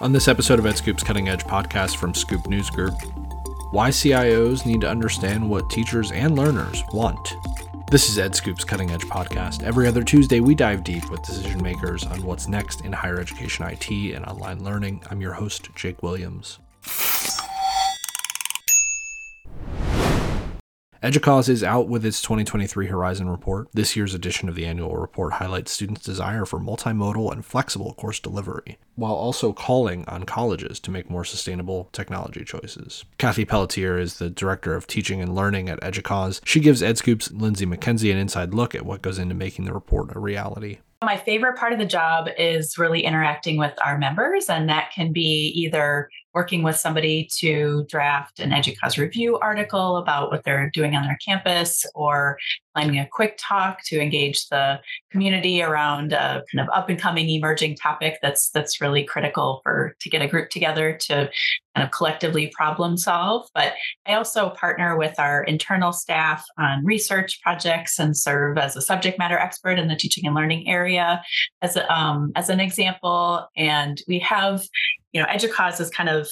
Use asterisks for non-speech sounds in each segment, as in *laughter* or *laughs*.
On this episode of EdScoop's Cutting Edge podcast from Scoop News Group, why CIOs need to understand what teachers and learners want. This is EdScoop's Cutting Edge podcast. Every other Tuesday, we dive deep with decision makers on what's next in higher education IT and online learning. I'm your host, Jake Williams. EDUCAUSE is out with its 2023 Horizon Report. This year's edition of the annual report highlights students' desire for multimodal and flexible course delivery, while also calling on colleges to make more sustainable technology choices. Kathe Pelletier is the Director of Teaching and Learning at EDUCAUSE. She gives EdScoop's Lindsay McKenzie an inside look at what goes into making the report a reality. My favorite part of the job is really interacting with our members, and that can be either working with somebody to draft an EDUCAUSE review article about what they're doing on their campus or planning a quick talk to engage the community around a kind of up and coming emerging topic that's that's really critical for to get a group together to kind of collectively problem solve. But i also partner with our internal staff on research projects and serve as a subject matter expert in the teaching and learning area as a, um, as an example. And we have you know educause is kind of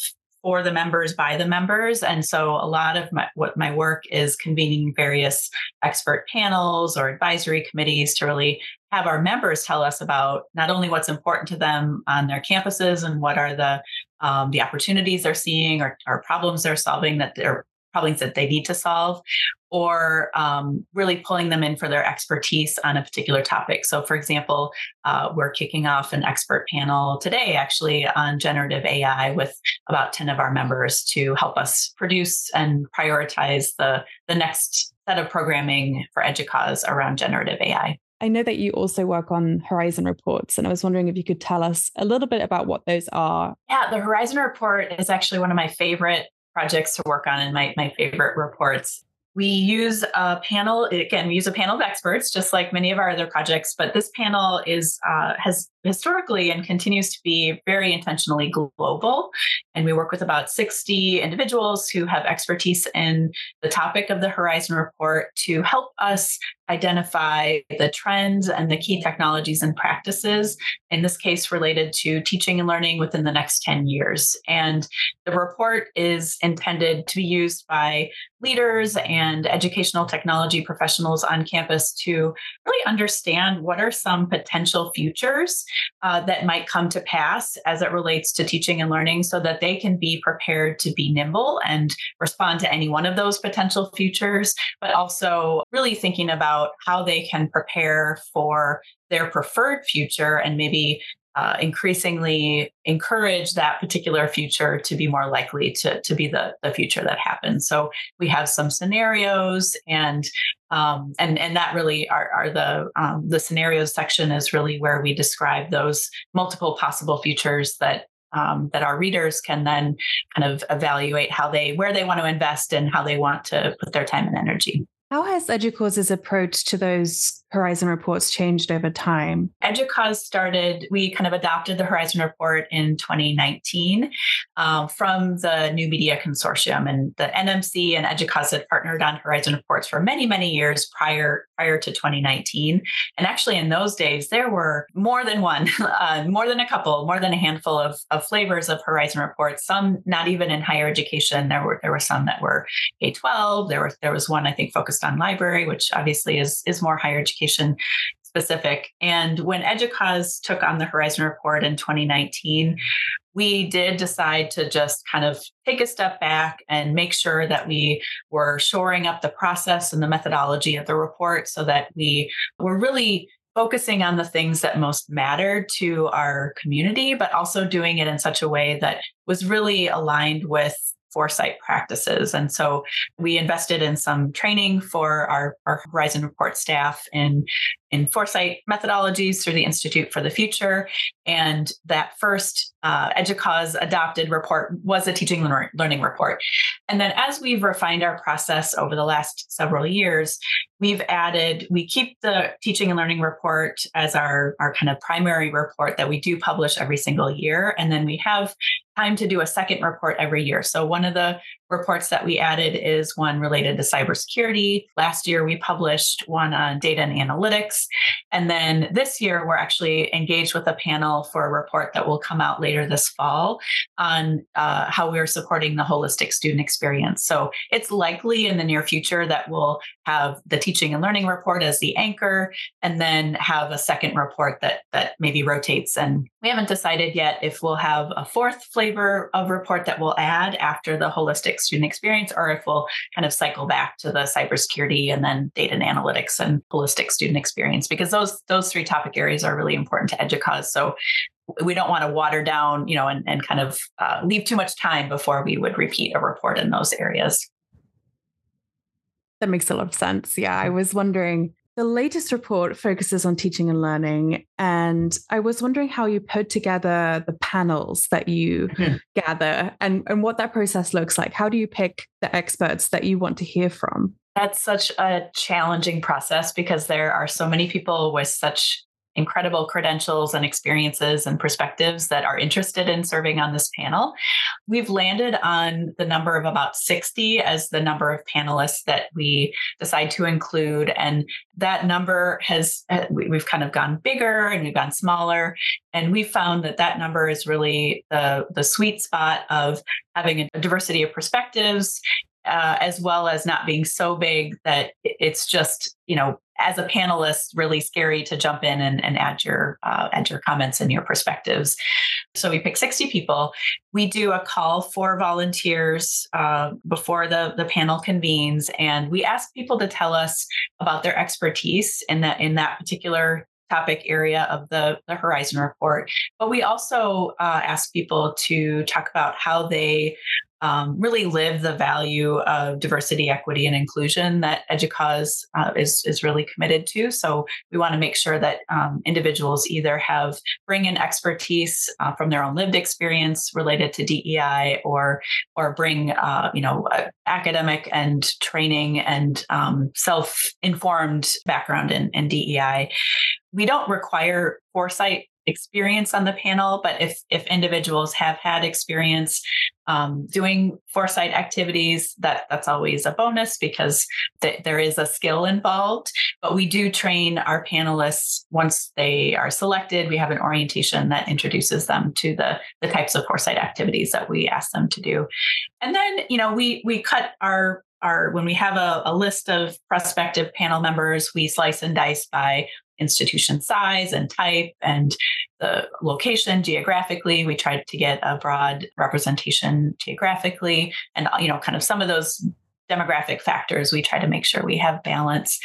for the members by the members. And so a lot of my, what my work is convening various expert panels or advisory committees to really have our members tell us about not only what's important to them on their campuses and what are the um, the opportunities they're seeing or, or problems they're solving that they're problems that they need to solve or um, really pulling them in for their expertise on a particular topic. So, for example, uh, we're kicking off an expert panel today, actually, on generative AI with about 10 of our members to help us produce and prioritize the, the next set of programming for EDUCAUSE around generative AI. I know that you also work on Horizon reports, and I was wondering if you could tell us a little bit about what those are. Yeah, the Horizon report is actually one of my favorite projects to work on and my, my favorite reports. We use a panel, again, we use a panel of experts, just like many of our other projects, but this panel is uh, has historically and continues to be very intentionally global. And we work with about 60 individuals who have expertise in the topic of the Horizon Report to help us identify the trends and the key technologies and practices, in this case, related to teaching and learning within the next 10 years. And the report is intended to be used by leaders and educational technology professionals on campus to really understand what are some potential futures uh, that might come to pass as it relates to teaching and learning so that they can be prepared to be nimble and respond to any one of those potential futures, but also really thinking about how they can prepare for their preferred future and maybe uh, increasingly encourage that particular future to be more likely to, to be the, the future that happens. So we have some scenarios and um, and and that really are, are the um, the scenarios section is really where we describe those multiple possible futures that um, that our readers can then kind of evaluate how they where they want to invest and how they want to put their time and energy. How has EDUCAUSE's approach to those Horizon reports changed over time? EDUCAUSE started, we kind of adopted the Horizon report in 2019 um, from the New Media Consortium. And the NMC and EDUCAUSE had partnered on Horizon reports for many, many years prior, prior to 2019. And actually, in those days, there were more than one, *laughs* uh, more than a couple, more than a handful of, of flavors of Horizon reports, some not even in higher education. There were, there were some that were K 12. There, there was one, I think, focused on library, which obviously is, is more higher education education specific. And when EDUCAUSE took on the Horizon Report in 2019, we did decide to just kind of take a step back and make sure that we were shoring up the process and the methodology of the report so that we were really focusing on the things that most mattered to our community, but also doing it in such a way that was really aligned with foresight practices. And so we invested in some training for our, our Horizon Report staff in, in foresight methodologies through the Institute for the Future. And that first uh, EDUCAUSE adopted report was a teaching learning report. And then as we've refined our process over the last several years, we've added, we keep the teaching and learning report as our, our kind of primary report that we do publish every single year. And then we have time to do a second report every year. So one of the reports that we added is one related to cybersecurity. Last year, we published one on data and analytics. And then this year, we're actually engaged with a panel for a report that will come out later this fall on uh, how we're supporting the holistic student experience. So it's likely in the near future that we'll have the teaching and learning report as the anchor, and then have a second report that that maybe rotates. And we haven't decided yet if we'll have a fourth flavor of report that we'll add after the holistic student experience, or if we'll kind of cycle back to the cybersecurity and then data and analytics and holistic student experience, because those those three topic areas are really important to EDUCAUSE. So we don't want to water down, you know, and, and kind of uh, leave too much time before we would repeat a report in those areas. That makes a lot of sense. Yeah, I was wondering the latest report focuses on teaching and learning. And I was wondering how you put together the panels that you mm-hmm. gather and, and what that process looks like. How do you pick the experts that you want to hear from? That's such a challenging process because there are so many people with such incredible credentials and experiences and perspectives that are interested in serving on this panel. We've landed on the number of about 60 as the number of panelists that we decide to include. And that number has, uh, we've kind of gone bigger and we've gone smaller. And we found that that number is really the, the sweet spot of having a diversity of perspectives uh, as well as not being so big that it's just you know as a panelist really scary to jump in and, and add your uh, add your comments and your perspectives so we pick 60 people we do a call for volunteers uh, before the, the panel convenes and we ask people to tell us about their expertise in that in that particular topic area of the, the Horizon report. But we also uh, ask people to talk about how they um, really live the value of diversity, equity, and inclusion that EDUCAUSE uh, is, is really committed to. So we want to make sure that um, individuals either have bring in expertise uh, from their own lived experience related to DEI, or or bring uh, you know academic and training and um, self informed background in, in DEI. We don't require foresight experience on the panel, but if if individuals have had experience um, doing foresight activities, that that's always a bonus because th- there is a skill involved. But we do train our panelists once they are selected. We have an orientation that introduces them to the the types of foresight activities that we ask them to do, and then you know we we cut our our when we have a, a, list of prospective panel members, we slice and dice by institution size and type and the location geographically. We tried to get a broad representation geographically and, you know, kind of some of those demographic factors. We try to make sure we have balance.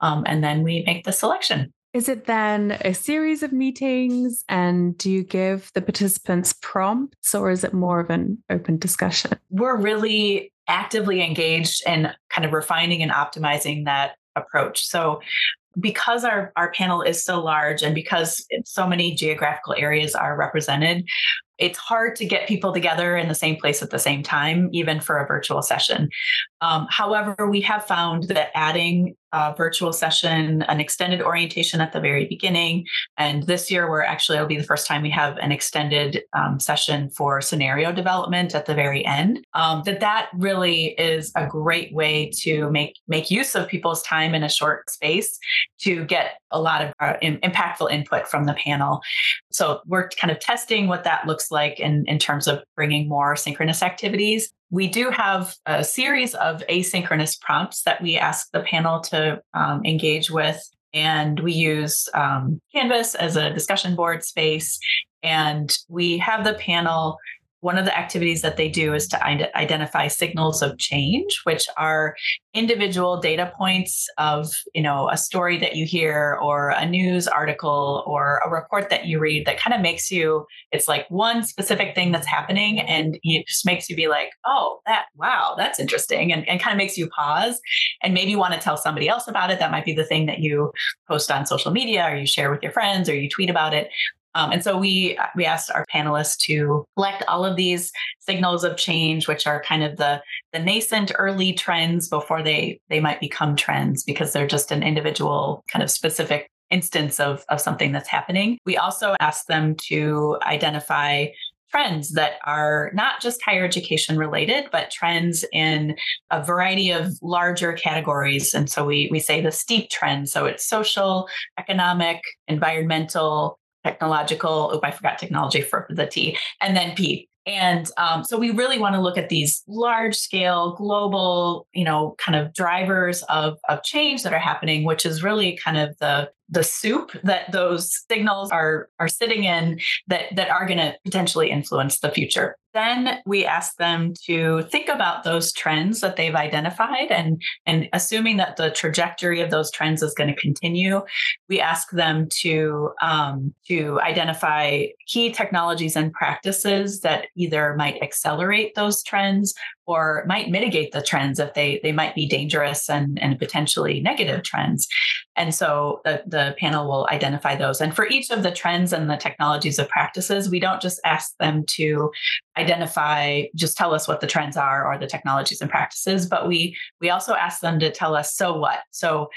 Um, and then we make the selection. Is it then a series of meetings and do you give the participants prompts or is it more of an open discussion? We're really actively engaged in kind of refining and optimizing that approach. So because our, our panel is so large and because so many geographical areas are represented, it's hard to get people together in the same place at the same time, even for a virtual session. Um, however, we have found that adding a virtual session, an extended orientation at the very beginning, and this year we're actually it'll be the first time we have an extended um, session for scenario development at the very end. Um, that that really is a great way to make make use of people's time in a short space to get a lot of uh, in, impactful input from the panel. So we're kind of testing what that looks like in, in terms of bringing more synchronous activities. We do have a series of asynchronous prompts that we ask the panel to um, engage with. And we use um, Canvas as a discussion board space. And we have the panel one of the activities that they do is to identify signals of change which are individual data points of you know a story that you hear or a news article or a report that you read that kind of makes you it's like one specific thing that's happening and it just makes you be like oh that wow that's interesting and, and kind of makes you pause and maybe want to tell somebody else about it. That might be the thing that you post on social media or you share with your friends or you tweet about it um, and so we we asked our panelists to collect all of these signals of change, which are kind of the the nascent early trends before they they might become trends because they're just an individual kind of specific instance of, of something that's happening. We also asked them to identify trends that are not just higher education related, but trends in a variety of larger categories. And so we, we say the steep trends. So it's social, economic, environmental, technological. Oh, I forgot technology for the T, and then P. And um, so we really want to look at these large scale, global, you know, kind of drivers of, of change that are happening, which is really kind of the the soup that those signals are are sitting in that that are going to potentially influence the future then we ask them to think about those trends that they've identified and and assuming that the trajectory of those trends is going to continue we ask them to um, to identify key technologies and practices that either might accelerate those trends or might mitigate the trends if they they might be dangerous and, and potentially negative trends. And so the, the panel will identify those. And for each of the trends and the technologies of practices, we don't just ask them to identify, just tell us what the trends are or the technologies and practices, but we we also ask them to tell us so what. So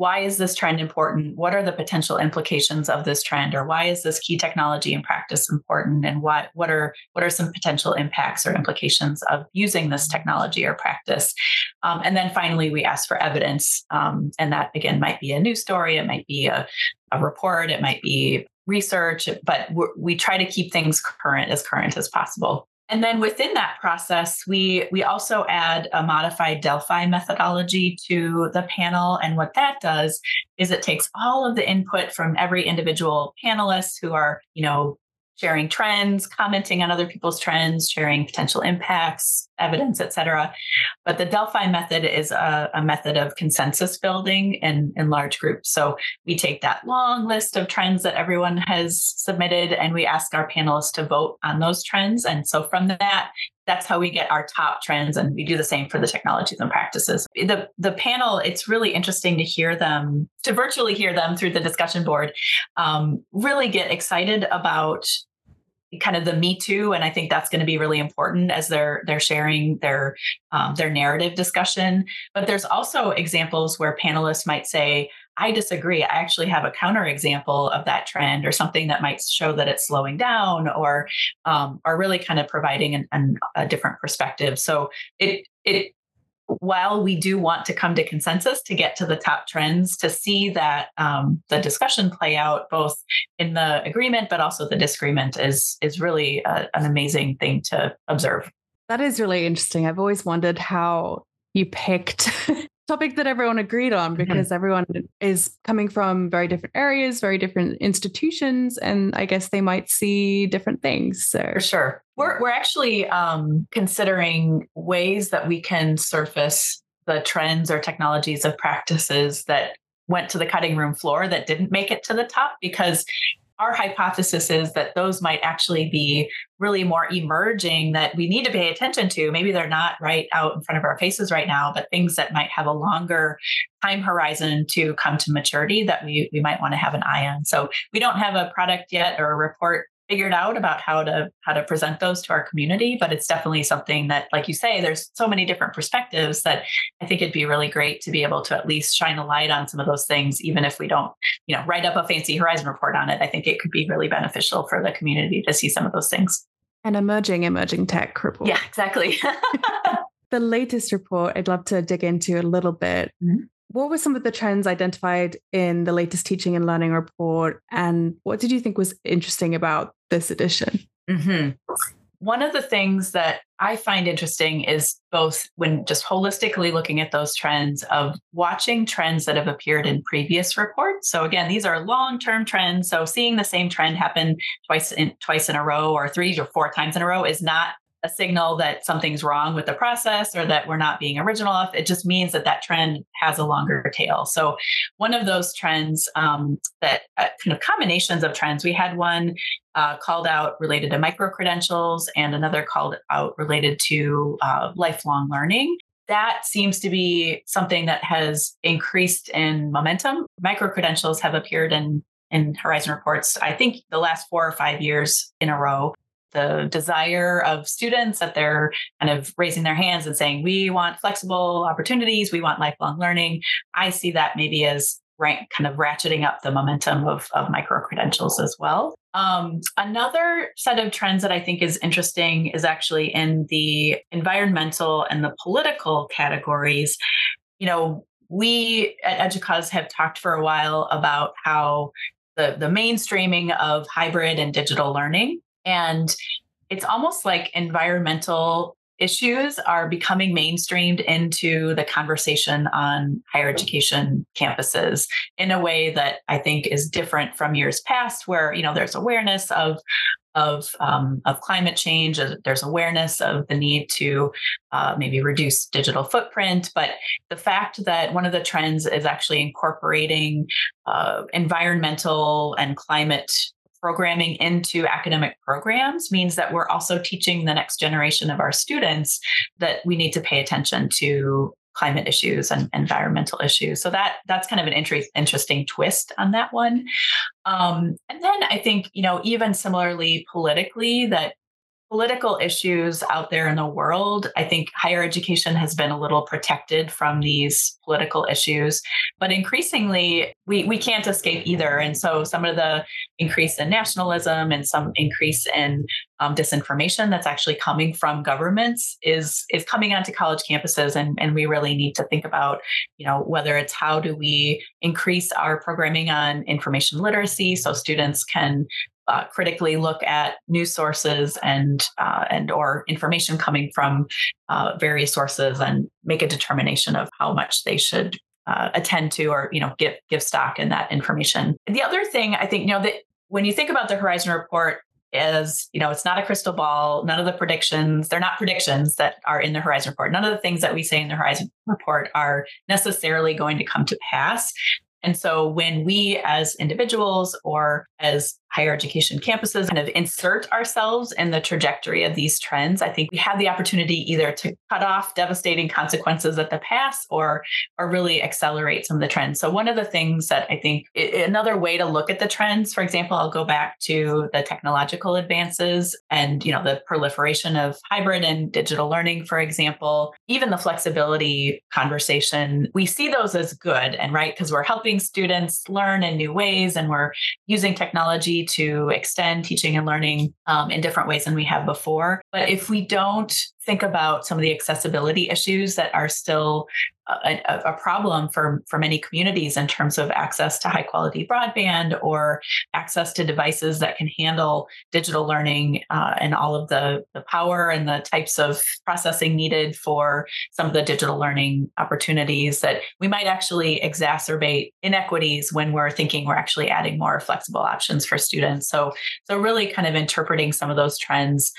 why is this trend important? What are the potential implications of this trend, or why is this key technology and practice important? And what what are what are some potential impacts or implications of using this technology or practice? Um, and then finally, we ask for evidence, um, and that again might be a news story, it might be a, a report, it might be research, but we try to keep things current as current as possible. And then within that process, we we also add a modified Delphi methodology to the panel. And what that does is it takes all of the input from every individual panelist who are, you know, sharing trends, commenting on other people's trends, sharing potential impacts, evidence, et cetera. But the Delphi method is a, a, method of consensus building in, in large groups. So we take that long list of trends that everyone has submitted and we ask our panelists to vote on those trends. And so from that, that's how we get our top trends and we do the same for the technologies and practices the the panel it's really interesting to hear them to virtually hear them through the discussion board um, really get excited about kind of the me too and i think that's going to be really important as they're they're sharing their um, their narrative discussion. But there's also examples where panelists might say i disagree. I actually have a counter example of that trend or something that might show that it's slowing down or um, are really kind of providing an, an, a different perspective. So it it while we do want to come to consensus to get to the top trends, to see that um, the discussion play out both in the agreement but also the disagreement is is really a, an amazing thing to observe. That is really interesting. I've always wondered how you picked *laughs* topic that everyone agreed on mm-hmm. because mm-hmm. everyone is coming from very different areas, very different institutions, and I guess they might see different things. So for sure, we're we're actually um, considering ways that we can surface the trends or technologies of practices that went to the cutting room floor that didn't make it to the top because our hypothesis is that those might actually be really more emerging that we need to pay attention to. Maybe they're not right out in front of our faces right now, but things that might have a longer time horizon to come to maturity that we, we might want to have an eye on. So we don't have a product yet or a report figured out about how to how to present those to our community but it's definitely something that like you say there's so many different perspectives that i think it'd be really great to be able to at least shine a light on some of those things even if we don't you know write up a fancy horizon report on it. I think it could be really beneficial for the community to see some of those things. An emerging emerging tech report. Yeah exactly. *laughs* The latest report i'd love to dig into a little bit. Mm-hmm. What were some of the trends identified in the latest teaching and learning report? And what did you think was interesting about this edition. Mm-hmm. one of the things that i find interesting is both when just holistically looking at those trends of watching trends that have appeared in previous reports. So again these are long-term trends. So seeing the same trend happen twice in twice in a row or three or four times in a row is not a signal that something's wrong with the process or that we're not being original enough. It just means that that trend has a longer tail. So, one of those trends um, that uh, kind of combinations of trends, we had one uh, called out related to micro credentials and another called out related to uh, lifelong learning. That seems to be something that has increased in momentum. Micro credentials have appeared in in Horizon reports, I think the last four or five years in a row the desire of students that they're kind of raising their hands and saying, we want flexible opportunities, we want lifelong learning. I see that maybe as rank kind of ratcheting up the momentum of, of micro credentials as well. Um, another set of trends that I think is interesting is actually in the environmental and the political categories. You know, we at EDUCAUSE have talked for a while about how the, the mainstreaming of hybrid and digital learning. And it's almost like environmental issues are becoming mainstreamed into the conversation on higher education campuses in a way that I think is different from years past, where you know there's awareness of of um, of climate change. Uh, there's awareness of the need to uh, maybe reduce digital footprint, but the fact that one of the trends is actually incorporating uh, environmental and climate programming into academic programs means that we're also teaching the next generation of our students that we need to pay attention to climate issues and environmental issues. So that that's kind of an inter- interesting twist on that one. Um, and then I think you know even similarly politically that political issues out there in the world. I think higher education has been a little protected from these political issues, but increasingly we, we can't escape either. And so some of the increase in nationalism and some increase in um, disinformation that's actually coming from governments is is coming onto college campuses and, and we really need to think about you know whether it's how do we increase our programming on information literacy so students can uh, critically look at news sources and uh, and or information coming from uh, various sources and make a determination of how much they should uh, attend to or you know give give stock in that information. The other thing I think you know that when you think about the Horizon report is you know it's not a crystal ball none of the predictions they're not predictions that are in the horizon report none of the things that we say in the horizon report are necessarily going to come to pass and so when we as individuals or as higher education campuses kind of insert ourselves in the trajectory of these trends, I think we have the opportunity either to cut off devastating consequences at the pass or or really accelerate some of the trends. So one of the things that I think another way to look at the trends, for example, I'll go back to the technological advances and you know the proliferation of hybrid and digital learning, for example, even the flexibility conversation, we see those as good and right because we're helping students learn in new ways and we're using technology to extend teaching and learning um, in different ways than we have before. But if we don't think about some of the accessibility issues that are still a, a, problem for, for many communities in terms of access to high quality broadband or access to devices that can handle digital learning uh, and all of the, the power and the types of processing needed for some of the digital learning opportunities that we might actually exacerbate inequities when we're thinking we're actually adding more flexible options for students. So, so really kind of interpreting some of those trends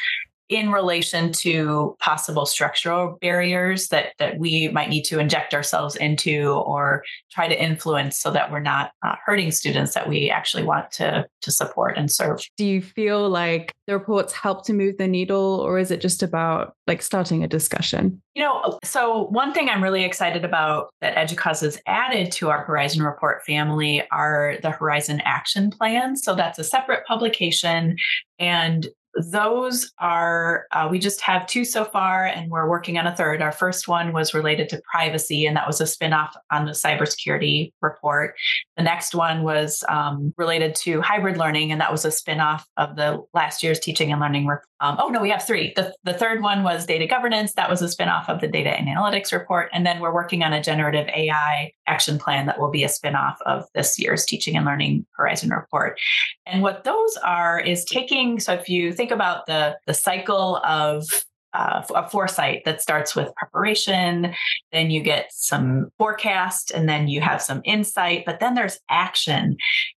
in relation to possible structural barriers that that we might need to inject ourselves into or try to influence so that we're not uh, hurting students that we actually want to to support and serve. Do you feel like the reports help to move the needle or is it just about like starting a discussion? You know, so one thing I'm really excited about that EDUCAUSE has added to our Horizon Report family are the Horizon Action Plans. So that's a separate publication and those are uh, we just have two so far and we're working on a third. Our first one was related to privacy and that was a spin-off on the cybersecurity report. The next one was um, related to hybrid learning and that was a spin-off of the last year's teaching and learning report um, oh no we have three. The, the third one was data governance. That was a spin-off of the data and analytics report and then we're working on a generative ai action plan that will be a spin-off of this year's teaching and learning horizon report. And what those are is taking so if you think about the the cycle of uh, a foresight that starts with preparation, then you get some forecast, and then you have some insight, but then there's action.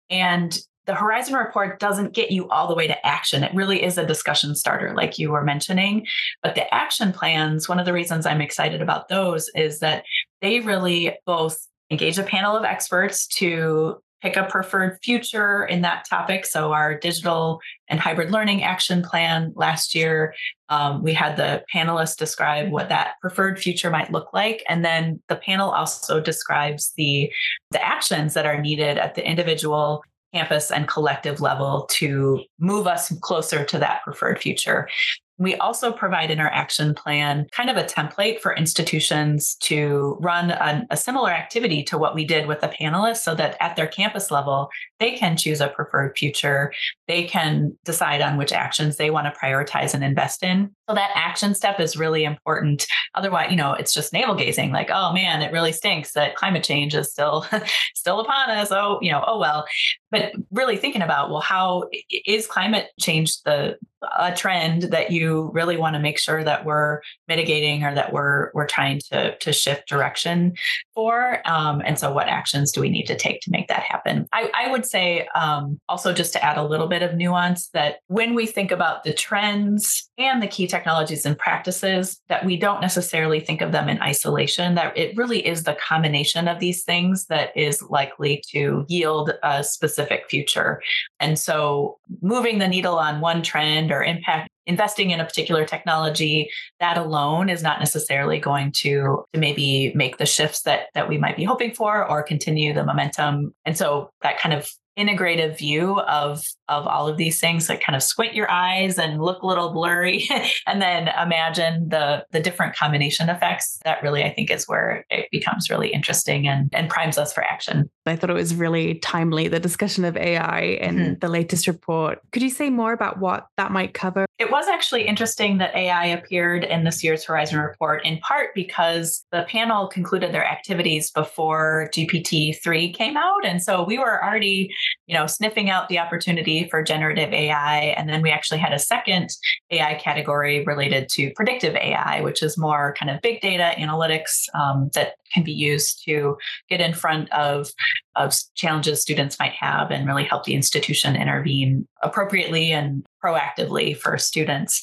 And the Horizon report doesn't get you all the way to action. It really is a discussion starter, like you were mentioning. But the action plans, one of the reasons I'm excited about those is that they really both engage a panel of experts to pick a preferred future in that topic. So, our digital and hybrid learning action plan last year, um, we had the panelists describe what that preferred future might look like. And then the panel also describes the, the actions that are needed at the individual campus and collective level to move us closer to that preferred future. We also provide in our action plan kind of a template for institutions to run a, a, similar activity to what we did with the panelists so that at their campus level, they can choose a preferred future. They can decide on which actions they want to prioritize and invest in. So that action step is really important. Otherwise, you know, it's just navel gazing like, oh man, it really stinks that climate change is still *laughs* still upon us. Oh, you know, oh well. But really thinking about, well, how is climate change the a trend that you really want to make sure that we're mitigating or that we're we're trying to to shift direction for um, and so what actions do we need to take to make that happen? I, I would say um, also just to add a little bit of nuance that when we think about the trends and the key technologies and practices that we don't necessarily think of them in isolation that it really is the combination of these things that is likely to yield a specific future. And so moving the needle on one trend or impact investing in a particular technology that alone is not necessarily going to, to maybe make the shifts that that we might be hoping for or continue the momentum. And so that kind of integrative view of of all of these things like kind of squint your eyes and look a little blurry *laughs* and then imagine the the different combination effects that really i think is where it becomes really interesting and and primes us for action. I thought it was really timely the discussion of ai in mm-hmm. the latest report. Could you say more about what that might cover? It was actually interesting that ai appeared in this year's horizon report in part because the panel concluded their activities before gpt-3 came out. And so we were already you know sniffing out the opportunity for generative AI. And then we actually had a second AI category related to predictive AI, which is more kind of big data analytics um, that can be used to get in front of, of challenges students might have and really help the institution intervene appropriately and proactively for students.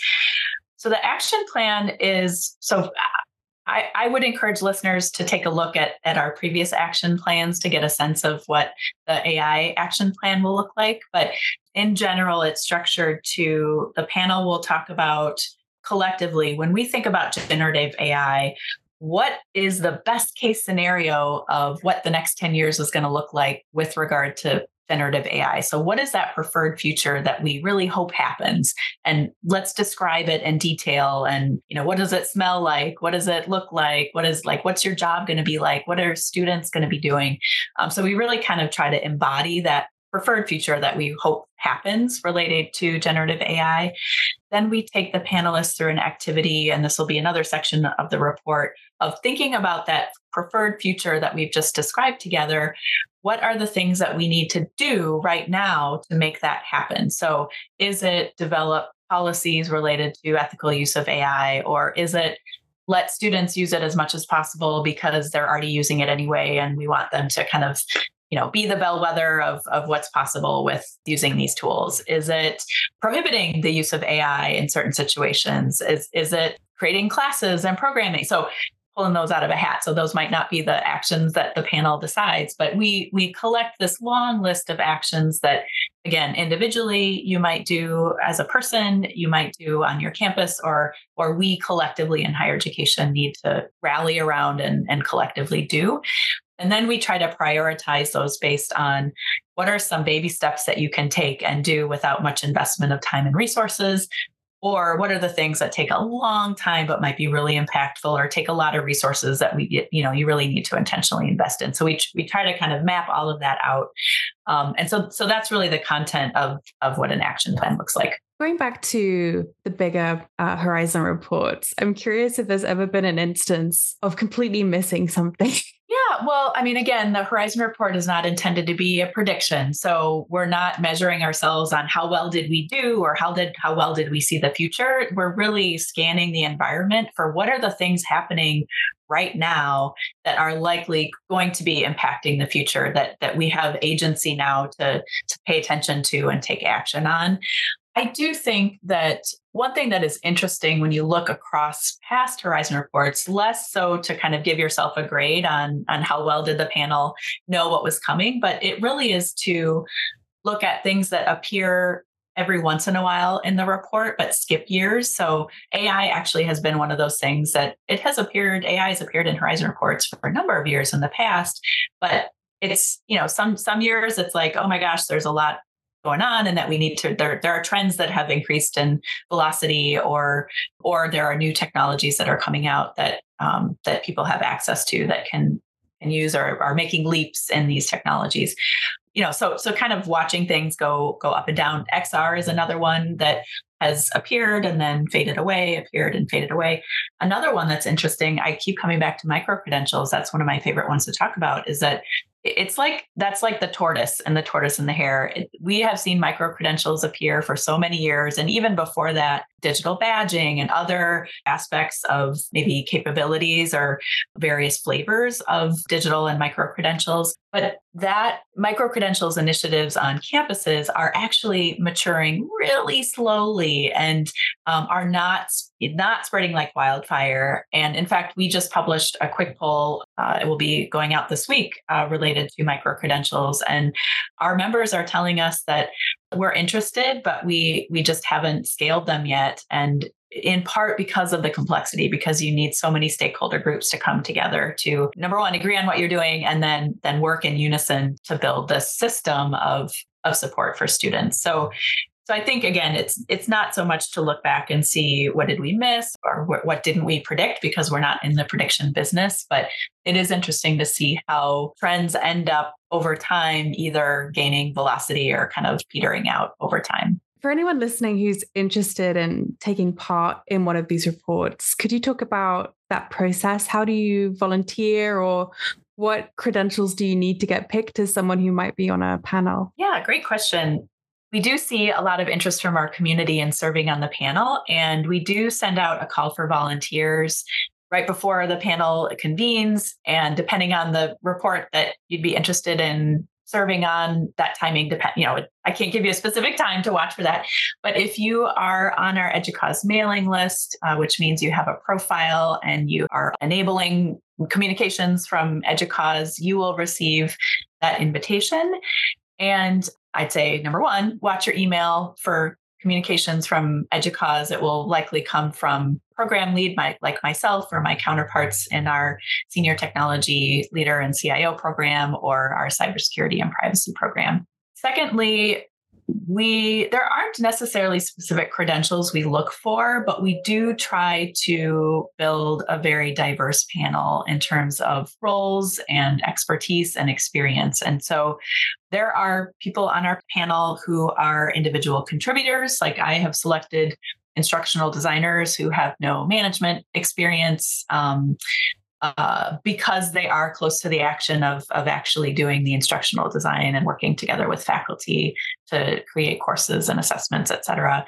So the action plan is so I, I, would encourage listeners to take a look at, at our previous action plans to get a sense of what the AI action plan will look like. But in general, it's structured to the panel will talk about collectively when we think about generative AI, what is the best case scenario of what the next 10 years is going to look like with regard to generative AI. So, what is that preferred future that we really hope happens? And let's describe it in detail. And, you know, what does it smell like? What does it look like? What is like, what's your job going to be like? What are students going to be doing? Um, so, we really kind of try to embody that preferred future that we hope happens related to generative AI. Then we take the panelists through an activity, and this will be another section of the report of thinking about that preferred future that we've just described together. What are the things that we need to do right now to make that happen? So, is it develop policies related to ethical use of AI, or is it let students use it as much as possible because they're already using it anyway and we want them to kind of you know be the bellwether of, of what's possible with using these tools? Is it prohibiting the use of ai in certain situations? Is is it creating classes and programming? So pulling those out of a hat. So those might not be the actions that the panel decides but we we collect this long list of actions that again individually you might do as a person you might do on your campus or or we collectively in higher education need to rally around and, and collectively do. And then we try to prioritize those based on what are some baby steps that you can take and do without much investment of time and resources or what are the things that take a long time but might be really impactful or take a lot of resources that we you know you really need to intentionally invest in. So we, we try to kind of map all of that out. Um, and so so that's really the content of of what an action plan looks like. Going back to the bigger uh, Horizon reports, I'm curious if there's ever been an instance of completely missing something. *laughs* Yeah, well, I mean, again, the Horizon report is not intended to be a prediction. So we're not measuring ourselves on how well did we do or how did how well did we see the future. We're really scanning the environment for what are the things happening right now that are likely going to be impacting the future that that we have agency now to to pay attention to and take action on. I do think that one thing that is interesting when you look across past Horizon reports, less so to kind of give yourself a grade on, on how well did the panel know what was coming, but it really is to look at things that appear every once in a while in the report, but skip years. So AI actually has been one of those things that it has appeared, AI has appeared in Horizon reports for a number of years in the past, but it's, you know, some some years it's like, oh my gosh, there's a lot going on and that we need to there there are trends that have increased in velocity or or there are new technologies that are coming out that um, that people have access to that can can use or are making leaps in these technologies. You know so so kind of watching things go go up and down. Xr is another one that has appeared and then faded away appeared and faded away. Another one that's interesting i keep coming back to micro credentials. That's one of my favorite ones to talk about is that it's like that's like the tortoise and the tortoise and the hare. It, we have seen micro credentials appear for so many years. And even before that, digital badging and other aspects of maybe capabilities or various flavors of digital and micro credentials. But that micro credentials initiatives on campuses are actually maturing really slowly and um, are not not spreading like wildfire. And in fact, we just published a quick poll. Uh, it will be going out this week uh, related to micro credentials, and our members are telling us that we're interested, but we we just haven't scaled them yet. And in part because of the complexity because you need so many stakeholder groups to come together to number one agree on what you're doing and then then work in unison to build this system of of support for students so so I think again, it's it's not so much to look back and see what did we miss or what, what didn't we predict because we're not in the prediction business, but it is interesting to see how trends end up over time, either gaining velocity or kind of petering out over time. For anyone listening who's interested in taking part in one of these reports, could you talk about that process? How do you volunteer or what credentials do you need to get picked as someone who might be on a panel? Yeah, great question we do see a lot of interest from our community in serving on the panel, and we do send out a call for volunteers right before the panel convenes. And depending on the report that you'd be interested in serving on, that timing depend. You know, I can't give you a specific time to watch for that, but if you are on our EDUCAUSE mailing list, uh, which means you have a profile and you are enabling communications from EDUCAUSE, you will receive that invitation. And I'd say number one, watch your email for communications from EDUCAUSE. It will likely come from program lead my, like myself or my counterparts in our senior technology leader and CIO program or our cybersecurity and privacy program. Secondly, we there aren't necessarily specific credentials we look for but we do try to build a very diverse panel in terms of roles and expertise and experience. And so there are people on our panel who are individual contributors. Like i have selected instructional designers who have no management experience um, uh, because they are close to the action of, of actually doing the instructional design and working together with faculty to create courses and assessments, et cetera.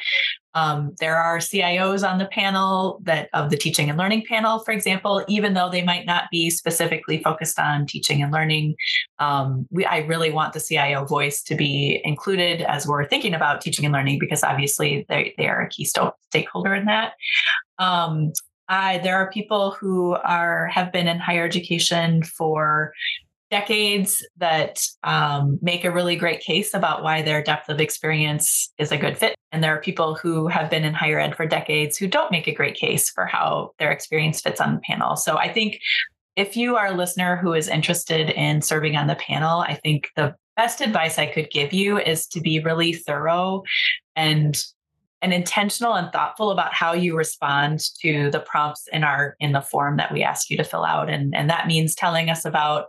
Um, there are CIOs on the panel that of the teaching and learning panel, for example, even though they might not be specifically focused on teaching and learning. Um, we, I really want the CIO voice to be included as we're thinking about teaching and learning because obviously they, they are a key stakeholder in that. Um, I, there are people who are have been in higher education for decades that um, make a really great case about why their depth of experience is a good fit. And there are people who have been in higher ed for decades who don't make a great case for how their experience fits on the panel. So I think if you are a listener who is interested in serving on the panel, I think the best advice I could give you is to be really thorough and and intentional and thoughtful about how you respond to the prompts in our in the form that we ask you to fill out and and that means telling us about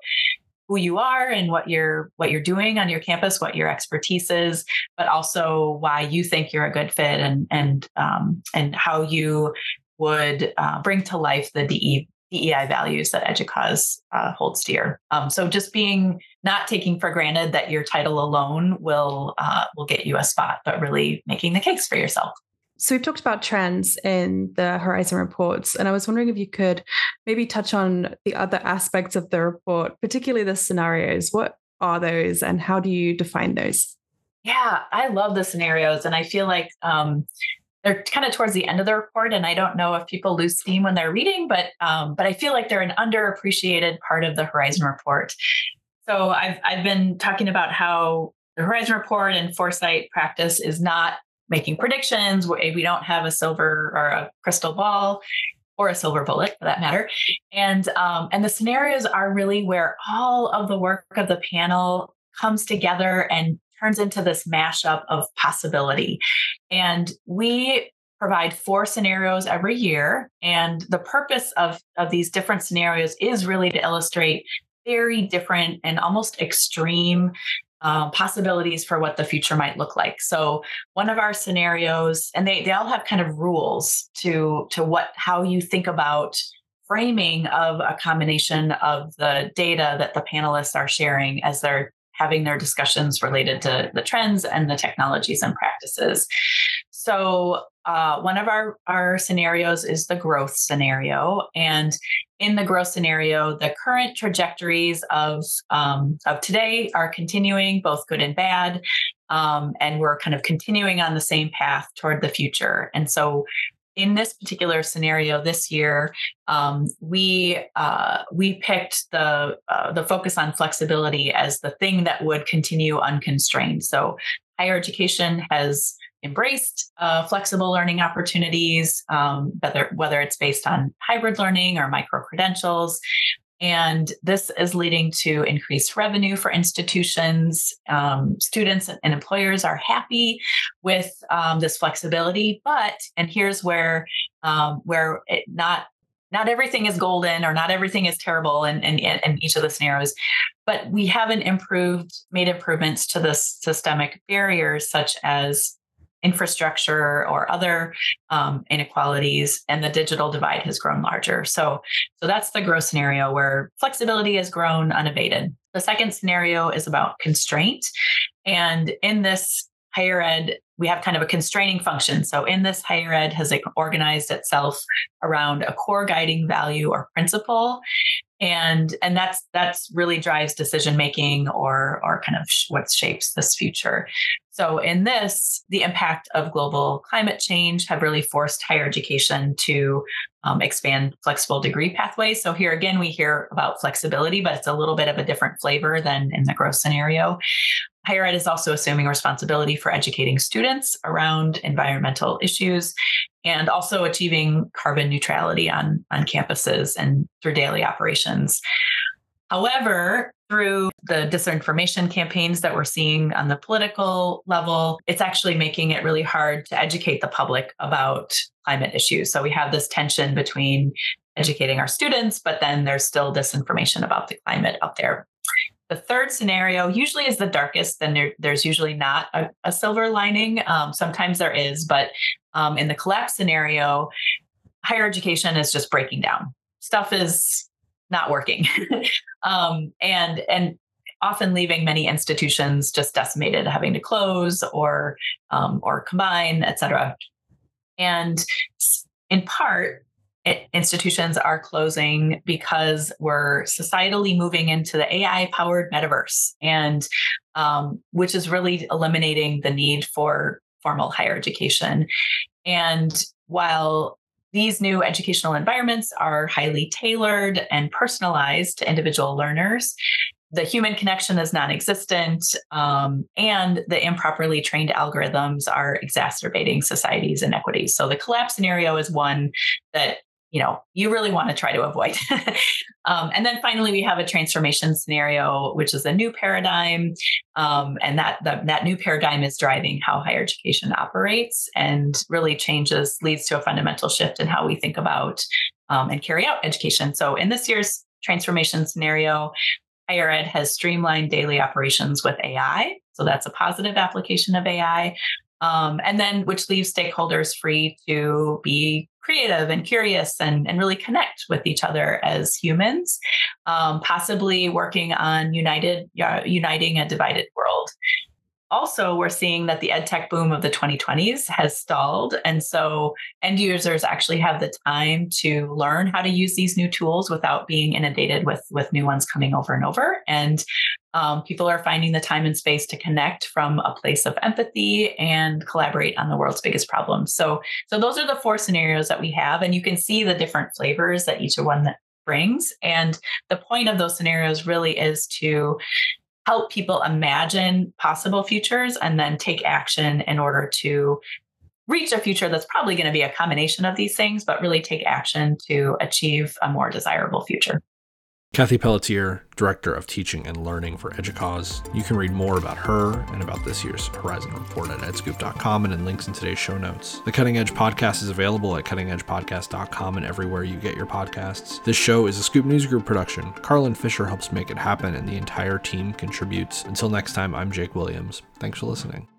who you are and what you're what you're doing on your campus what your expertise is but also why you think you're a good fit and and um, and how you would uh, bring to life the DE, DEI values that EDUCAUSE uh, holds dear. Um, so just being not taking for granted that your title alone will uh, will get you a spot, but really making the case for yourself. So we've talked about trends in the Horizon reports, and I was wondering if you could maybe touch on the other aspects of the report, particularly the scenarios. What are those, and how do you define those? Yeah, I love the scenarios, and I feel like um, they're kind of towards the end of the report, and I don't know if people lose steam when they're reading, but um, but I feel like they're an underappreciated part of the Horizon report. So I've I've been talking about how the Horizon Report and foresight practice is not making predictions. We don't have a silver or a crystal ball or a silver bullet for that matter. And um, and the scenarios are really where all of the work of the panel comes together and turns into this mashup of possibility. And we provide four scenarios every year. And the purpose of, of these different scenarios is really to illustrate very different and almost extreme um, possibilities for what the future might look like. So one of our scenarios, and they, they all have kind of rules to to what how you think about framing of a combination of the data that the panelists are sharing as they're having their discussions related to the trends and the technologies and practices. So uh, one of our, our scenarios is the growth scenario. And in the growth scenario, the current trajectories of, um, of today are continuing, both good and bad. Um, and we're kind of continuing on the same path toward the future. And so in this particular scenario this year, um, we uh, we picked the uh, the focus on flexibility as the thing that would continue unconstrained. So higher education has embraced uh, flexible learning opportunities, um, whether whether it's based on hybrid learning or micro credentials. And this is leading to increased revenue for institutions. Um, students and employers are happy with um, this flexibility, but and here's where um, where it not not everything is golden or not everything is terrible in, in, in each of the scenarios but we haven't improved made improvements to the systemic barriers such as infrastructure or other um, inequalities and the digital divide has grown larger. So so that's the growth scenario where flexibility has grown unabated. The second scenario is about constraint. And in this higher ed we have kind of a constraining function. So in this higher ed has organized itself around a core guiding value or principle. And and that's that's really drives decision making or or kind of sh- what shapes this future so in this the impact of global climate change have really forced higher education to um, expand flexible degree pathways so here again we hear about flexibility but it's a little bit of a different flavor than in the growth scenario Higher ed is also assuming responsibility for educating students around environmental issues and also achieving carbon neutrality on, on campuses and through daily operations. However, through the disinformation campaigns that we're seeing on the political level, it's actually making it really hard to educate the public about climate issues. So we have this tension between educating our students, but then there's still disinformation about the climate out there. The third scenario usually is the darkest, then there, there's usually not a, a silver lining. Um, sometimes there is, but um, in the collapse scenario, higher education is just breaking down. Stuff is not working, *laughs* um, and and often leaving many institutions just decimated, having to close or um, or combine, et cetera. And in part, institutions are closing because we're societally moving into the AI powered metaverse, and um, which is really eliminating the need for formal higher education. And while these new educational environments are highly tailored and personalized to individual learners, the human connection is non-existent um, and the improperly trained algorithms are exacerbating society's inequities. So the collapse scenario is one that you know you really want to try to avoid. *laughs* Um, and then finally we have a transformation scenario which is a new paradigm um, and that, that that new paradigm is driving how higher education operates and really changes leads to a fundamental shift in how we think about um, and carry out education. So in this year's transformation scenario higher ed has streamlined daily operations with ai so that's a positive application of ai um, and then which leaves stakeholders free to be creative and curious and, and really connect with each other as humans, um, possibly working on united uh, uniting a divided world also we're seeing that the ed tech boom of the 2020s has stalled. And so end users actually have the time to learn how to use these new tools without being inundated with with new ones coming over and over. And um, people are finding the time and space to connect from a place of empathy and collaborate on the world's biggest problems. So so those are the four scenarios that we have and you can see the different flavors that each one that brings. And the point of those scenarios really is to help people imagine possible futures and then take action in order to reach a future that's probably going to be a combination of these things, but really take action to achieve a more desirable future. Kathe Pelletier, Director of Teaching and Learning for EDUCAUSE. You can read more about her and about this year's Horizon Report at edscoop.com and in links in today's show notes. The Cutting Edge Podcast is available at cuttingedgepodcast.com and everywhere you get your podcasts. This show is a Scoop News Group production. Carlin Fisher helps make it happen and the entire team contributes. Until next time, I'm Jake Williams. Thanks for listening.